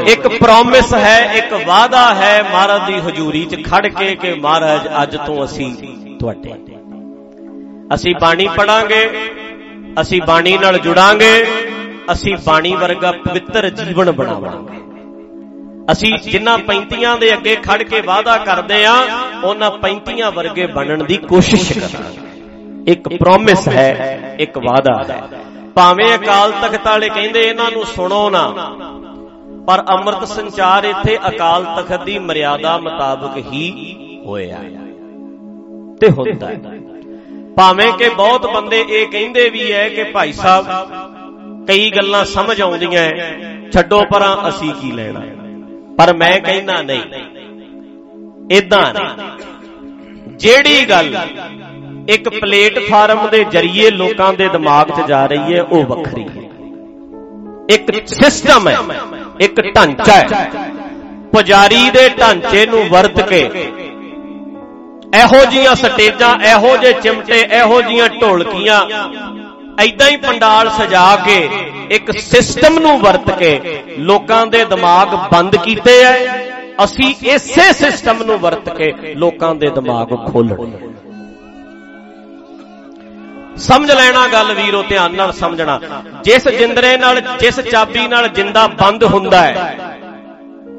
ਇੱਕ ਪ੍ਰੋਮਿਸ ਹੈ, ਇੱਕ ਵਾਅਦਾ ਹੈ ਮਹਾਰਾਜ ਦੀ ਹਜ਼ੂਰੀ 'ਚ ਖੜ ਕੇ ਕਿ ਮਹਾਰਾਜ ਅੱਜ ਤੋਂ ਅਸੀਂ ਤੁਹਾਡੇ। ਅਸੀਂ ਬਾਣੀ ਪੜਾਂਗੇ, ਅਸੀਂ ਬਾਣੀ ਨਾਲ ਜੁੜਾਂਗੇ, ਅਸੀਂ ਬਾਣੀ ਵਰਗਾ ਪਵਿੱਤਰ ਜੀਵਨ ਬਣਾਵਾਂਗੇ। ਅਸੀਂ ਜਿੰਨਾ ਪੈਂਤੀਆਂ ਦੇ ਅੱਗੇ ਖੜ ਕੇ ਵਾਅਦਾ ਕਰਦੇ ਆ ਉਹਨਾਂ ਪੈਂਤੀਆਂ ਵਰਗੇ ਬਣਨ ਦੀ ਕੋਸ਼ਿਸ਼ ਕਰਾਂਗੇ। ਇੱਕ ਪ੍ਰੋਮਿਸ ਹੈ, ਇੱਕ ਵਾਅਦਾ ਹੈ। ਭਾਵੇਂ ਅਕਾਲ ਤਖਤ ਵਾਲੇ ਕਹਿੰਦੇ, ਇਹਨਾਂ ਨੂੰ ਸੁਣੋ ਨਾ। ਪਰ ਅੰਮ੍ਰਿਤ ਸੰਚਾਰ ਇੱਥੇ ਅਕਾਲ ਤਖਤ ਦੀ ਮਰਿਆਦਾ ਮੁਤਾਬਕ ਹੀ ਹੋਇਆ। ਤੇ ਹੁੰਦਾ ਹੈ। ਭਾਵੇਂ ਕਿ ਬਹੁਤ ਬੰਦੇ ਇਹ ਕਹਿੰਦੇ ਵੀ ਹੈ ਕਿ ਭਾਈ ਸਾਹਿਬ, ਕਈ ਗੱਲਾਂ ਸਮਝ ਆਉਂਦੀਆਂ ਛੱਡੋ ਪਰਾਂ ਅਸੀਂ ਕੀ ਲੈਣਾ। ਪਰ ਮੈਂ ਕਹਿੰਦਾ ਨਹੀਂ ਇਦਾਂ ਨਹੀਂ। ਜਿਹੜੀ ਗੱਲ ਇੱਕ ਪਲੇਟਫਾਰਮ ਦੇ ਜ਼ਰੀਏ ਲੋਕਾਂ ਦੇ ਦਿਮਾਗ 'ਚ ਜਾ ਰਹੀ ਹੈ, ਉਹ ਵੱਖਰੀ ਹੈ। ਇੱਕ ਸਿਸਟਮ ਹੈ। ਇੱਕ ਢਾਂਚਾ ਹੈ। ਪੁਜਾਰੀ ਦੇ ਢਾਂਚੇ ਨੂੰ ਵਰਤ ਕੇ ਇਹੋ ਜੀਆਂ ਸਟੇਜਾਂ, ਇਹੋ ਜੇ ਚਿਮਟੇ, ਇਹੋ ਜੀਆਂ ਢੋਲਕੀਆਂ ਐਦਾਂ ਹੀ ਪੰਡਾਲ ਸਜਾ ਕੇ ਇੱਕ ਸਿਸਟਮ ਨੂੰ ਵਰਤ ਕੇ ਲੋਕਾਂ ਦੇ ਦਿਮਾਗ ਬੰਦ ਕੀਤੇ ਐ। ਅਸੀਂ ਇਸੇ ਸਿਸਟਮ ਨੂੰ ਵਰਤ ਕੇ ਲੋਕਾਂ ਦੇ ਦਿਮਾਗ ਖੋਲਣੇ ਸਮਝ ਲੈਣਾ ਗੱਲ ਵੀਰੋ, ਧਿਆਨ ਨਾਲ ਸਮਝਣਾ। ਜਿਸ ਜਿੰਦਰੇ ਨਾਲ, ਜਿਸ ਚਾਬੀ ਨਾਲ ਜਿੰਦਾ ਬੰਦ ਹੁੰਦਾ ਹੈ,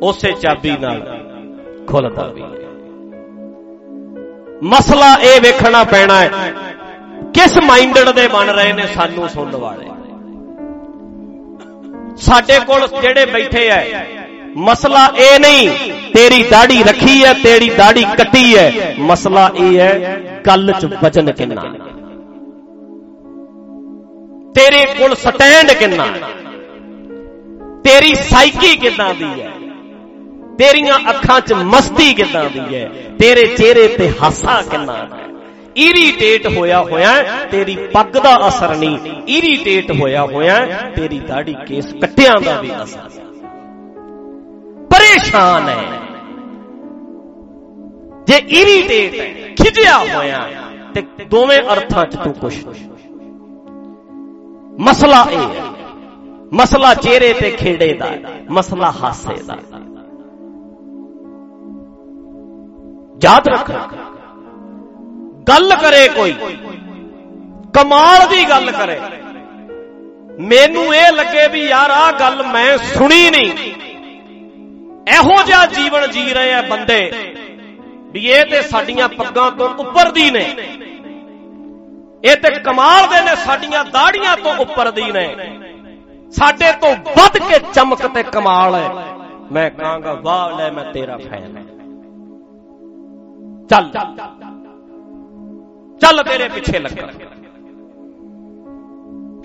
ਉਸੇ ਚਾਬੀ ਨਾਲ ਖੁੱਲਦਾ ਵੀ ਹੈ। ਮਸਲਾ ਇਹ ਵੇਖਣਾ ਪੈਣਾ ਹੈ, ਕਿਸ ਮਾਈਂਡਡ ਦੇ ਬਣ ਰਹੇ ਨੇ ਸਾਨੂੰ ਸੁਣਨ ਵਾਲੇ। ਸਾਡੇ ਕੋਲ ਜਿਹੜੇ ਬੈਠੇ ਐ, ਮਸਲਾ ਇਹ ਨਹੀਂ, ਤੇਰੀ ਦਾੜੀ ਰੱਖੀ ਹੈ ਤੇਰੀ ਦਾੜੀ ਕੱਟੀ ਹੈ ਮਸਲਾ ਇਹ ਹੈ ਗੱਲ 'ਚ ਵਜਨ ਕਿੰਨਾ? ਤੇਰੇ ਕੋਲ ਸਟੈਂਡ ਕਿੰਨਾ? ਤੇਰੀ ਸਾਈਕੀ ਕਿਦਾਂ ਦੀ ਹੈ? ਤੇਰੀਆਂ ਅੱਖਾਂ 'ਚ ਮਸਤੀ ਕਿਦਾਂ ਦੀ ਹੈ? ਤੇਰੇ ਚਿਹਰੇ ਤੇ ਹਾਸਾ ਕਿੰਨਾ ਹੈ? ਇਰੀਟੇਟ ਹੋਇਆ ਹੋਇਆ ਤੇਰੀ ਪੱਗ ਦਾ ਅਸਰ ਨਹੀਂ। ਇਰੀਟੇਟ ਹੋਇਆ ਹੋਇਆ ਤੇਰੀ ਦਾੜੀ ਕੇਸ ਕੱਟਿਆਂ ਦਾ ਵੀ ਅਸਰ ਪਰੇਸ਼ਾਨ ਹੈ। ਜੇ ਇਰੀਟੇਟ ਹੈ ਖਿਜਿਆ ਹੋਇਆ ਤੇ ਦੋਵੇਂ ਅਰਥਾਂ 'ਚ ਤੂੰ ਕੁਛ ਮਸਲਾ ਇਹ ਹੈ, ਮਸਲਾ ਚਿਹਰੇ ਤੇ ਖੇੜੇ ਦਾ ਮਸਲਾ ਹਾਸੇ ਦਾ ਯਾਦ ਰੱਖ, ਗੱਲ ਕਰੇ ਕੋਈ, ਕਮਾਲ ਦੀ ਗੱਲ ਕਰੇ। ਮੈਨੂੰ ਇਹ ਲੱਗੇ ਵੀ ਯਾਰ, ਆਹ ਗੱਲ ਮੈਂ ਸੁਣੀ ਨਹੀਂ। ਇਹੋ ਜਿਹਾ ਜੀਵਨ ਜੀ ਰਹੇ ਆ ਬੰਦੇ, ਵੀ ਇਹ ਤੇ ਸਾਡੀਆਂ ਪੱਗਾਂ ਤੋਂ ਉੱਪਰ ਦੀ ਨੇ। ਇਹ ਤੇ ਕਮਾਲ ਦੇ ਨੇ, ਸਾਡੀਆਂ ਦਾੜੀਆਂ ਤੋਂ ਉੱਪਰ ਦੀ ਨੇ। ਸਾਡੇ ਤੋਂ ਵੱਧ ਕੇ ਚਮਕ ਤੇ ਕਮਾਲ ਹੈ। ਮੈਂ ਕਹਾਂਗਾ, ਵਾਹ, ਲੈ, ਮੈਂ ਤੇਰਾ ਫੈਨ ਹਾਂ। ਚੱਲ। ਚੱਲ ਤੇਰੇ ਪਿੱਛੇ ਲੱਗਾ।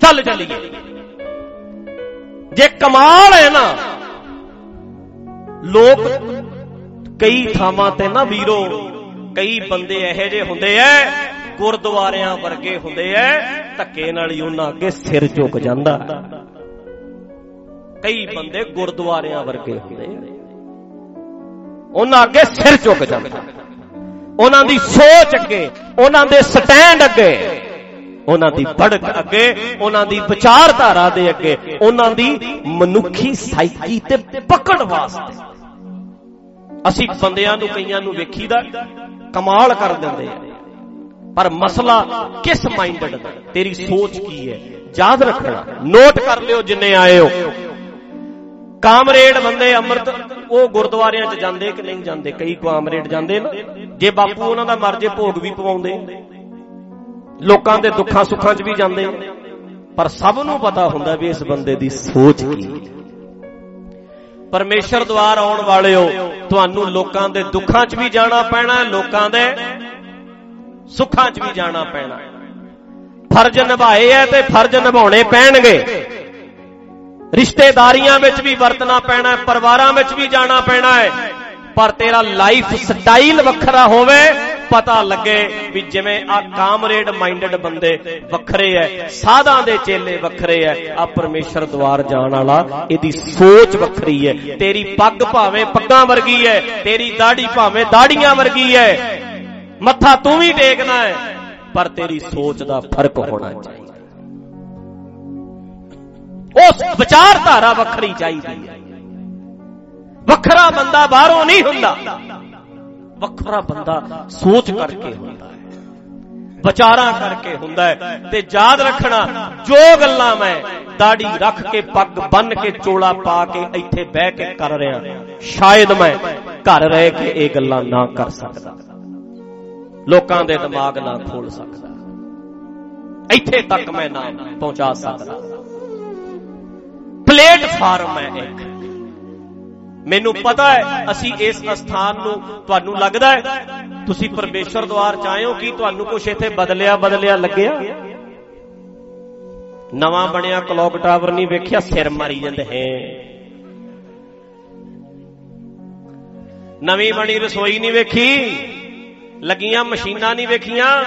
ਚੱਲ ਚੱਲੀਏ। ਜੇ ਕਮਾਲ ਹੈ ਨਾ, ਲੋਕ ਕਈ ਥਾਵਾਂ ਤੇ ਨਾ ਵੀਰੋ, ਕਈ ਬੰਦੇ ਇਹੋ ਜਿਹੇ ਹੁੰਦੇ ਐ ਗੁਰਦੁਆਰਿਆਂ ਵਰਗੇ ਹੁੰਦੇ ਐ, ਧੱਕੇ ਨਾਲ ਹੀ ਉਹਨਾਂ ਅੱਗੇ ਸਿਰ ਝੁਕ ਜਾਂਦਾ। ਕਈ ਬੰਦੇ ਗੁਰਦੁਆਰਿਆਂ ਵਰਗੇ ਹੁੰਦੇ ਉਹਨਾਂ ਅੱਗੇ ਸਿਰ ਝੁਕ ਜਾਂਦਾ। ਉਹਨਾਂ ਦੀ ਸੋਚ ਅੱਗੇ, ਉਹਨਾਂ ਦੇ ਸਟੈਂਡ ਅੱਗੇ, ਉਹਨਾਂ ਦੀ ਭੜਕ ਅੱਗੇ, ਉਹਨਾਂ ਦੀ ਵਿਚਾਰਧਾਰਾ ਦੇ ਅੱਗੇ, ਉਹਨਾਂ ਦੀ ਮਨੁੱਖੀ ਸਾਈਕੀ ਤੇ ਪਕੜ ਵਾਸਤੇ। ਅਸੀਂ ਬੰਦਿਆਂ ਨੂੰ ਕਈਆਂ ਨੂੰ ਵੇਖੀਦਾ, ਕਮਾਲ ਕਰ ਦਿੰਦੇ ਆ। ਪਰ ਮਸਲਾ ਕਿਸ ਮਾਈਂਡਡ ਦਾ? ਤੇਰੀ ਸੋਚ ਕੀ ਹੈ? ਯਾਦ ਰੱਖਣਾ। ਨੋਟ ਕਰ ਲਿਓ ਜਿੰਨੇ ਆਏ ਹੋ। ਕਾਮਰੇਡ ਬੰਦੇ ਅੰਮ੍ਰਿਤ, ਉਹ ਗੁਰਦੁਆਰਿਆਂ 'ਚ ਜਾਂਦੇ ਕਿ ਨਹੀਂ ਜਾਂਦੇ? ਕਈ ਕਾਮਰੇਡ ਜਾਂਦੇ ਨਾ। ਜੇ ਬਾਪੂ ਉਹਨਾਂ ਦਾ ਮਰ ਜੇ ਭੋਗ ਵੀ ਪਵਾਉਂਦੇ। ਲੋਕਾਂ ਦੇ ਦੁੱਖਾਂ ਸੁੱਖਾਂ 'ਚ ਵੀ ਜਾਂਦੇ। ਪਰ ਸਭ ਨੂੰ ਪਤਾ ਹੁੰਦਾ ਵੀ ਇਸ ਬੰਦੇ ਦੀ ਸੋਚ ਕੀ ਪਰਮੇਸ਼ਰ ਦਵਾਰ ਆਉਣ ਵਾਲਿਓ ਤੁਹਾਨੂੰ ਲੋਕਾਂ ਦੇ ਦੁੱਖਾਂ 'ਚ ਵੀ ਜਾਣਾ ਪੈਣਾ, ਲੋਕਾਂ ਦੇ ਸੁੱਖਾਂ 'ਚ ਵੀ ਜਾਣਾ ਪੈਣਾ। ਫਰਜ਼ ਨਿਭਾਏ ਐ ਤੇ ਫਰਜ਼ ਨਿਭਾਉਣੇ ਪੈਣਗੇ। ਰਿਸ਼ਤੇਦਾਰੀਆਂ ਵਿੱਚ ਵੀ ਵਰਤਣਾ ਪੈਣਾ ਹੈ ਪਰਿਵਾਰਾਂ ਵਿੱਚ ਵੀ ਜਾਣਾ ਪੈਣਾ ਹੈ ਪਰ ਤੇਰਾ ਲਾਈਫ ਸਟਾਈਲ ਵੱਖਰਾ ਹੋਵੇ, ਪਤਾ ਲੱਗੇ ਵੀ ਜਿਵੇਂ ਆ ਕਾਮਰੇਡ ਮਾਈਂਡਡ ਬੰਦੇ ਵੱਖਰੇ ਐ, ਸਾਧਾਂ ਦੇ ਚੇਲੇ ਵੱਖਰੇ ਐ, ਆ ਪਰਮੇਸ਼ਰ ਦਵਾਰ ਜਾਣ ਵਾਲਾ, ਇਹਦੀ ਸੋਚ ਵੱਖਰੀ ਐ। ਤੇਰੀ ਪੱਗ ਭਾਵੇਂ ਪੱਗਾਂ ਵਰਗੀ ਐ, ਤੇਰੀ ਦਾੜੀ ਭਾਵੇਂ ਦਾੜੀਆਂ ਵਰਗੀ ਐ। ਮੱਥਾ ਤੂੰ ਵੀ ਟੇਕਣਾ ਹੈ, ਪਰ ਤੇਰੀ ਸੋਚ ਦਾ ਫ਼ਰਕ ਹੋਣਾ ਚਾਹੀਦਾ। ਉਸ ਵਿਚਾਰਧਾਰਾ ਵੱਖਰੀ ਚਾਹੀਦੀ ਹੈ। ਵੱਖਰਾ ਬੰਦਾ ਬਾਹਰੋਂ ਨਹੀਂ ਹੁੰਦਾ। ਵੱਖਰਾ ਬੰਦਾ ਸੋਚ ਕਰਕੇ ਹੁੰਦਾ ਹੈ। ਵਿਚਾਰਾਂ ਕਰਕੇ ਹੁੰਦਾ ਹੈ। ਤੇ ਯਾਦ ਰੱਖਣਾ, ਜੋ ਗੱਲਾਂ ਮੈਂ ਦਾੜੀ ਰੱਖ ਕੇ, ਪੱਗ ਬੰਨ ਕੇ, ਚੋਲਾ ਪਾ ਕੇ ਇੱਥੇ ਬਹਿ ਕੇ ਕਰ ਰਿਹਾ, ਸ਼ਾਇਦ ਮੈਂ ਘਰ ਰਹਿ ਕੇ ਇਹ ਗੱਲਾਂ ਨਾ ਕਰ ਸਕਦਾ। ਲੋਕਾਂ ਦੇ ਦਿਮਾਗ ਨਾ ਖੋਲ ਸਕਦਾ। ਇੱਥੇ ਤੱਕ ਮੈਂ ਨਾ ਪਹੁੰਚਾ ਸਕਦਾ। ਪਲੇਟਫਾਰਮ ਹੈ ਇੱਕ। ਮੈਨੂੰ ਪਤਾ ਹੈ, ਅਸੀਂ ਇਸ ਸਥਾਨ ਨੂੰ ਤੁਹਾਨੂੰ ਲੱਗਦਾ ਹੈ, ਤੁਸੀਂ ਪਰਮੇਸ਼ਰ ਦਵਾਰ ਚ ਆਏ ਹੋ ਕਿ ਤੁਹਾਨੂੰ ਕੁਝ ਇੱਥੇ ਬਦਲਿਆ ਬਦਲਿਆ ਲੱਗਿਆ? ਨਵਾਂ ਬਣਿਆ ਕਲੌਕ ਟਾਵਰ ਨਹੀਂ ਵੇਖਿਆ, ਸਿਰ ਮਾਰੀ ਜਾਂਦੇ ਹੈ। ਨਵੀਂ ਬਣੀ ਰਸੋਈ ਨਹੀਂ ਵੇਖੀ। ਲੱਗੀਆਂ ਮਸ਼ੀਨਾਂ ਨਹੀਂ ਵੇਖੀਆਂ।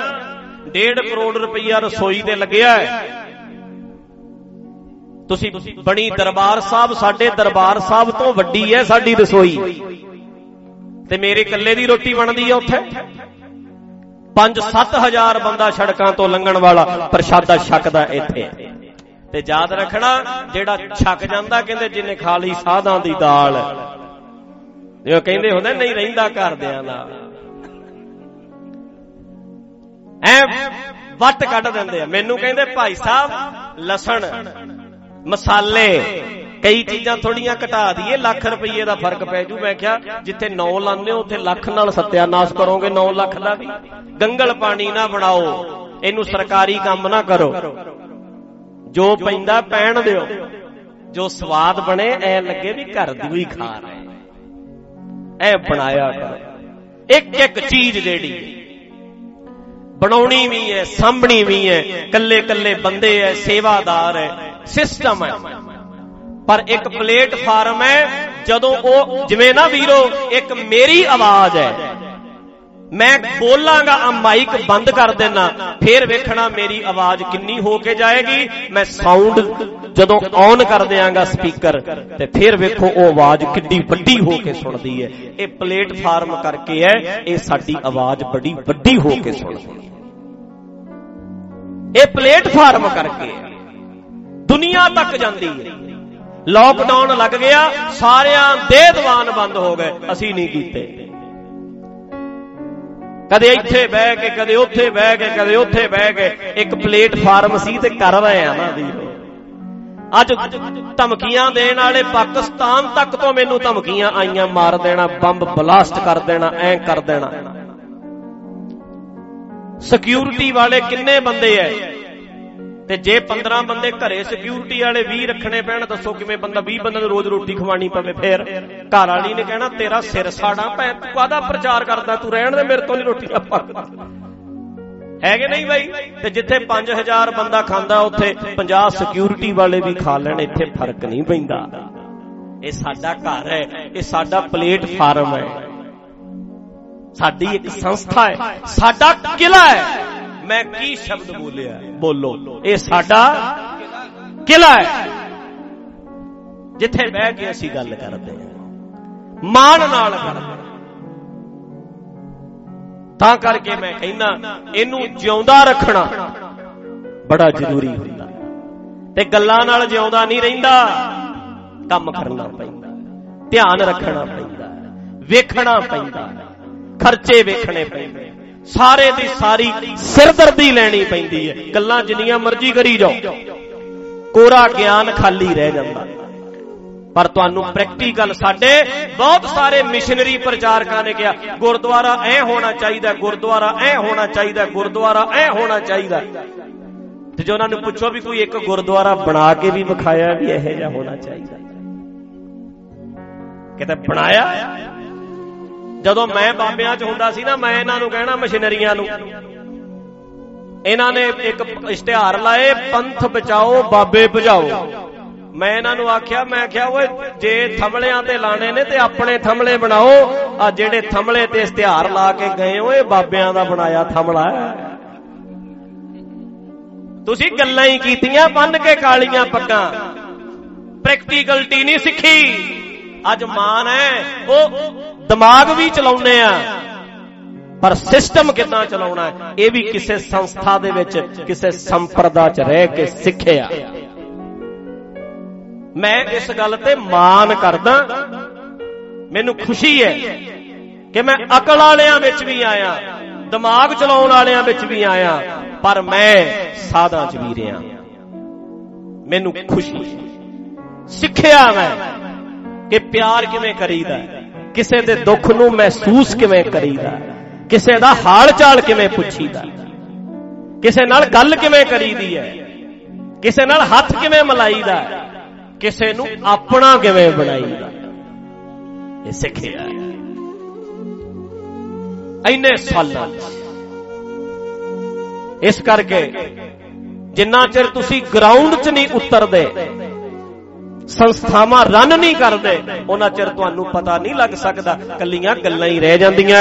1.5 ਕਰੋੜ ਰੁਪਈਆ ਰਸੋਈ ਤੇ ਲੱਗਿਆ ਹੈ। ਤੁਸੀਂ ਬਣੀ ਦਰਬਾਰ ਸਾਹਿਬ, ਸਾਡੇ ਦਰਬਾਰ ਸਾਹਿਬ ਤੋਂ ਵੱਡੀ ਹੈ ਸਾਡੀ ਰਸੋਈ। ਤੇ ਮੇਰੇ ਇਕੱਲੇ ਦੀ ਰੋਟੀ ਬਣਦੀ ਹੈ ਉੱਥੇ। 5-7000 ਬੰਦਾ ਸੜਕਾਂ ਤੋਂ ਲੰਘਣ ਵਾਲਾ ਪ੍ਰਸ਼ਾਦਾ ਛਕਦਾ ਇੱਥੇ। ਤੇ ਯਾਦ ਰੱਖਣਾ, ਜਿਹੜਾ ਛਕ ਜਾਂਦਾ, ਕਹਿੰਦੇ ਜਿੰਨੇ ਖਾ ਲਈ ਸਾਧਾਂ ਦੀ ਦਾਲ। ਜਿਵੇਂ ਕਹਿੰਦੇ ਹੁੰਦੇ, ਨਹੀਂ ਰਹਿੰਦਾ ਘਰਦਿਆਂ ਦਾ। ਐ ਵੱਟ ਕੱਢ ਦਿੰਦੇ ਆ। ਮੈਨੂੰ ਕਹਿੰਦੇ ਭਾਈ ਸਾਹਿਬ, ਲਸਣ, ਮਸਾਲੇ, ਕਈ ਚੀਜ਼ਾਂ ਥੋੜੀਆਂ ਘਟਾ ਦਈਏ, ਲੱਖ ਰੁਪਏ ਦਾ ਫ਼ਰਕ ਪੈ ਜੂ। ਮੈਂ ਕਿਹਾ, ਜਿੱਥੇ 9 ਲਾਉਂਦੇ ਹੋ, ਉੱਥੇ ਲੱਖ ਨਾਲ ਸਤਿਆਨਾਸ਼ ਕਰੋਗੇ 9 ਲੱਖ ਦਾ ਵੀ। ਗੰਗਲ ਪਾਣੀ ਨਾ ਬਣਾਓ, ਇਹਨੂੰ ਸਰਕਾਰੀ ਕੰਮ ਨਾ ਕਰੋ। ਜੋ ਪੈਂਦਾ, ਪੈਣ ਦਿਓ। ਜੋ ਸਵਾਦ ਬਣੇ, ਐ ਲੱਗੇ ਵੀ ਘਰ ਦੀ ਹੀ ਖਾ ਰਹੇ ਐ ਬਣਾਇਆ ਕਰੋ। ਇੱਕ ਇੱਕ ਚੀਜ਼ ਜਿਹੜੀ ਬਣਾਉਣੀ ਵੀ ਹੈ, ਸਾਂਭਣੀ ਵੀ ਹੈ ਕੱਲੇ ਕੱਲੇ ਬੰਦੇ ਐ ਸੇਵਾਦਾਰ ਹੈ ਸਿਸਟਮ ਹੈ। ਪਰ ਇੱਕ ਪਲੇਟਫਾਰਮ ਹੈ, ਜਦੋਂ ਉਹ ਜਿਵੇਂ ਨਾ ਵੀਰੋ, ਇੱਕ ਮੇਰੀ ਆਵਾਜ਼ ਹੈ। ਮੈਂ ਬੋਲਾਂਗਾ ਆ ਮਾਈਕ ਬੰਦ ਕਰ ਦੇਣਾ ਫੇਰ ਵੇਖਣਾ ਮੇਰੀ ਆਵਾਜ਼ ਕਿੰਨੀ ਹੋ ਕੇ ਜਾਏਗੀ, ਮੈਂ ਸਾਊਂਡ ਜਦੋਂ ਔਨ ਕਰ ਦਿਆਂਗਾ ਸਪੀਕਰ ਤੇ ਫੇਰ ਵੇਖੋ ਉਹ ਆਵਾਜ਼ ਕਿੰਨੀ ਵੱਡੀ ਹੋ ਕੇ ਸੁਣਦੀ ਹੈ। ਇਹ ਪਲੇਟਫਾਰਮ ਕਰਕੇ ਹੈ, ਇਹ ਸਾਡੀ ਆਵਾਜ਼ ਬੜੀ ਵੱਡੀ ਹੋ ਕੇ ਸੁਣਦੀ ਹੈ। ਇਹ ਪਲੇਟਫਾਰਮ ਕਰਕੇ ਦੁਨੀਆ ਤੱਕ ਜਾਂਦੀ ਹੈ। ਲਾਕਡਾਊਨ ਲੱਗ ਗਿਆ, ਸਾਰਿਆਂ ਦੇ ਦੀਵਾਨ ਬੰਦ ਹੋ ਗਏ, ਅਸੀਂ ਨਹੀਂ ਕੀਤੇ। ਕਦੇ ਇੱਥੇ ਬਹਿ ਕੇ, ਕਦੇ ਉੱਥੇ ਬਹਿ ਕੇ, ਕਦੇ ਉੱਥੇ ਬਹਿ ਕੇ, ਇੱਕ ਪਲੇਟਫਾਰਮ ਸੀ ਤੇ ਕਰ ਰਹੇ ਆ ਨਾ ਦੀ। ਅੱਜ ਧਮਕੀਆਂ ਦੇਣ ਵਾਲੇ ਪਾਕਿਸਤਾਨ ਤੱਕ ਤੋਂ ਮੈਨੂੰ ਧਮਕੀਆਂ ਆਈਆਂ, ਮਾਰ ਦੇਣਾ, ਬੰਬ ਬਲਾਸਟ ਕਰ ਦੇਣਾ, ਐ ਕਰ ਦੇਣਾ। ਸਿਕਿਉਰਿਟੀ ਵਾਲੇ ਕਿੰਨੇ ਬੰਦੇ ਐ? ਤੇ ਜੇ 15 ਬੰਦੇ ਘਰੇ ਸਿਕਿਉਰਿਟੀ ਵਾਲੇ 20 ਰੱਖਣੇ ਪੈਣ, ਦੱਸੋ ਕਿਵੇਂ ਬੰਦਾ 20 ਬੰਦਿਆਂ ਨੂੰ ਰੋਜ਼ ਰੋਟੀ ਖਵਾਣੀ ਪਵੇ ਫੇਰ? ਘਰ ਵਾਲੀ ਨੇ ਕਹਿਣਾ, ਤੇਰਾ ਸਿਰ ਸਾੜਾ ਭੈ ਤੂੰ ਕਾਦਾ ਪ੍ਰਚਾਰ ਕਰਦਾ? ਤੂੰ ਰਹਿਣ ਦੇ ਮੇਰੇ ਤੋਂ ਨਹੀਂ ਰੋਟੀ ਪੱਕਦਾ ਹੈਗੇ ਨਹੀਂ ਬਾਈ? ਤੇ ਜਿੱਥੇ 5000 ਬੰਦਾ ਖਾਂਦਾ, ਉੱਥੇ 50 ਸਿਕਿਉਰਿਟੀ ਵਾਲੇ ਵੀ ਖਾ ਲੈਣ, ਇੱਥੇ ਫ਼ਰਕ ਨਹੀਂ ਪੈਂਦਾ। ਇਹ ਸਾਡਾ ਘਰ ਹੈ, ਇਹ ਸਾਡਾ ਪਲੇਟਫਾਰਮ ਹੈ। ਸਾਡੀ ਇੱਕ ਸੰਸਥਾ ਹੈ, ਸਾਡਾ ਕਿਲਾ ਹੈ। ਮੈਂ ਕੀ ਸ਼ਬਦ ਬੋਲਿਆ? ਬੋਲੋ। ਇਹ ਸਾਡਾ ਕਿਲਾ ਹੈ। ਜਿੱਥੇ ਬਹਿ ਕੇ ਅਸੀਂ ਗੱਲ ਕਰਦੇ ਹਾਂ। ਮਾਣ ਨਾਲ ਕਰਦੇ ਤਾਂ ਕਰਕੇ ਮੈਂ ਕਹਿੰਦਾ, ਇਹਨੂੰ ਜਿਉਂਦਾ ਰੱਖਣਾ ਬੜਾ ਜ਼ਰੂਰੀ ਹੁੰਦਾ। ਤੇ ਗੱਲਾਂ ਨਾਲ ਜਿਉਂਦਾ ਨਹੀਂ ਰਹਿੰਦਾ, ਕੰਮ ਕਰਨਾ ਪੈਂਦਾ, ਧਿਆਨ ਰੱਖਣਾ ਪੈਂਦਾ, ਵੇਖਣਾ ਪੈਂਦਾ, ਖਰਚੇ ਵੇਖਣੇ ਪੈਂਦੇ। ਸਾਰੇ ਦੀ ਸਾਰੀ ਸਿਰਦਰਦੀ ਲੈਣੀ ਪੈਂਦੀ ਹੈ। ਗੱਲਾਂ ਜਿੰਨੀਆਂ ਮਰਜ਼ੀ ਕਰੀ ਜਾਓ। ਕੋਰਾ ਗਿਆਨ ਖਾਲੀ ਰਹਿ ਜਾਂਦਾ। ਪਰ ਤੁਹਾਨੂੰ ਪ੍ਰੈਕਟੀਕਲ ਸਾਡੇ ਬਹੁਤ ਸਾਰੇ ਮਿਸ਼ਨਰੀ ਪ੍ਰਚਾਰਕਾਂ ਨੇ ਕਿਹਾ, ਗੁਰਦੁਆਰਾ ਐ ਹੋਣਾ ਚਾਹੀਦਾ, ਗੁਰਦੁਆਰਾ ਐ ਹੋਣਾ ਚਾਹੀਦਾ, ਗੁਰਦੁਆਰਾ ਐ ਹੋਣਾ ਚਾਹੀਦਾ। ਤੇ ਜੇ ਉਹਨਾਂ ਨੂੰ ਪੁੱਛੋ ਵੀ ਕੋਈ ਇੱਕ ਗੁਰਦੁਆਰਾ ਬਣਾ ਕੇ ਵੀ ਵਿਖਾਇਆ ਵੀ ਇਹੋ ਜਿਹਾ ਹੋਣਾ ਚਾਹੀਦਾ। ਕਿਤੇ ਬਣਾਇਆ? ਜਦੋਂ ਮੈਂ ਬਾਬਿਆਂ 'ਚ ਹੁੰਦਾ ਸੀ ਨਾ, ਮੈਂ ਇਹਨਾਂ ਨੂੰ ਕਹਿਣਾ ਮਸ਼ੀਨਰੀਆਂ ਨੂੰ, ਇਹਨਾਂ ਨੇ ਇੱਕ ਇਸ਼ਤਿਹਾਰ ਲਾਏ, ਪੰਥ ਬਚਾਓ, ਬਾਬੇ ਭਜਾਓ। ਮੈਂ ਇਹਨਾਂ ਨੂੰ ਆਖਿਆ, ਮੈਂ ਕਿਹਾ, ਓਏ, ਜੇ ਥਮਲਿਆਂ ਤੇ ਲਾਣੇ ਨੇ ਤੇ ਆਪਣੇ ਥਮਲੇ ਬਣਾਓ। ਆ ਜਿਹੜੇ ਥਮਲੇ ਤੇ ਇਸ਼ਤਿਹਾਰ ਲਾ ਕੇ ਗਏ ਓਏ ਬਾਬਿਆਂ ਦਾ ਬਣਾਇਆ ਥਮਲਾ ਤੁਸੀਂ ਗੱਲਾਂ ਹੀ ਕੀਤੀਆਂ, ਬੰਨ ਕੇ ਕਾਲੀਆਂ ਪੱਗਾਂ। ਪ੍ਰੈਕਟੀਕਲਟੀ ਨਹੀਂ ਸਿੱਖੀ। ਅੱਜ ਮਾਨ ਹੈ, ਉਹ ਦਿਮਾਗ ਵੀ ਚਲਾਉਨੇ ਆ। ਪਰ ਸਿਸਟਮ ਕਿੱਦਾਂ ਚਲਾਉਣਾ ਹੈ? ਇਹ ਵੀ ਕਿਸੇ ਸੰਸਥਾ ਦੇ ਵਿੱਚ, ਕਿਸੇ ਸੰਪਰਦਾ 'ਚ ਰਹਿ ਕੇ ਸਿੱਖਿਆ। ਮੈਂ ਇਸ ਗੱਲ ਤੇ ਮਾਨ ਕਰਦਾ। ਮੈਨੂੰ ਖੁਸ਼ੀ ਹੈ ਕਿ ਮੈਂ ਅਕਲ ਵਾਲਿਆਂ ਵਿੱਚ ਵੀ ਆਇਆ, ਦਿਮਾਗ ਚਲਾਉਣ ਵਾਲਿਆਂ ਵਿੱਚ ਵੀ ਆਇਆ, ਪਰ ਮੈਂ ਸਾਦਾ ਚ ਵੀ ਰਿਹਾ। ਮੈਨੂੰ ਖੁਸ਼ੀ ਸਿੱਖਿਆ ਮੈਂ ਕਿ ਪਿਆਰ ਕਿਵੇਂ ਕਰੀਦਾ ਕਿਸੇ ਦੇ ਦੁੱਖ ਨੂੰ ਮਹਿਸੂਸ ਕਿਵੇਂ ਕਰੀਦਾ ਕਿਸੇ ਦਾ ਹਾਲ ਚਾਲ ਕਿਵੇਂ ਪੁੱਛੀਦਾ ਕਿਸੇ ਨਾਲ ਗੱਲ ਕਿਵੇਂ ਕਰੀਦੀ ਹੈ, ਕਿਸੇ ਨਾਲ ਹੱਥ ਕਿਵੇਂ ਮਲਾਈਦਾ ਕਿਸੇ ਨੂੰ ਆਪਣਾ ਕਿਵੇਂ ਬਣਾਈਦਾ? ਇਹ ਸਿੱਖਿਆ ਐਨੇ ਸਾਲਾਂ ਇਸ ਕਰਕੇ ਜਿੰਨਾ ਚਿਰ ਤੁਸੀਂ ਗਰਾਊਂਡ 'ਚ ਨਹੀਂ ਉਤਰਦੇ, ਸੰਸਥਾਵਾਂ ਰਨ ਨਹੀਂ ਕਰਦੇ, ਉਹਨਾਂ ਚਿਰ ਤੁਹਾਨੂੰ ਪਤਾ ਨਹੀਂ ਲੱਗ ਸਕਦਾ, ਕੱਲੀਆਂ ਗੱਲਾਂ ਹੀ ਰਹਿ ਜਾਂਦੀਆਂ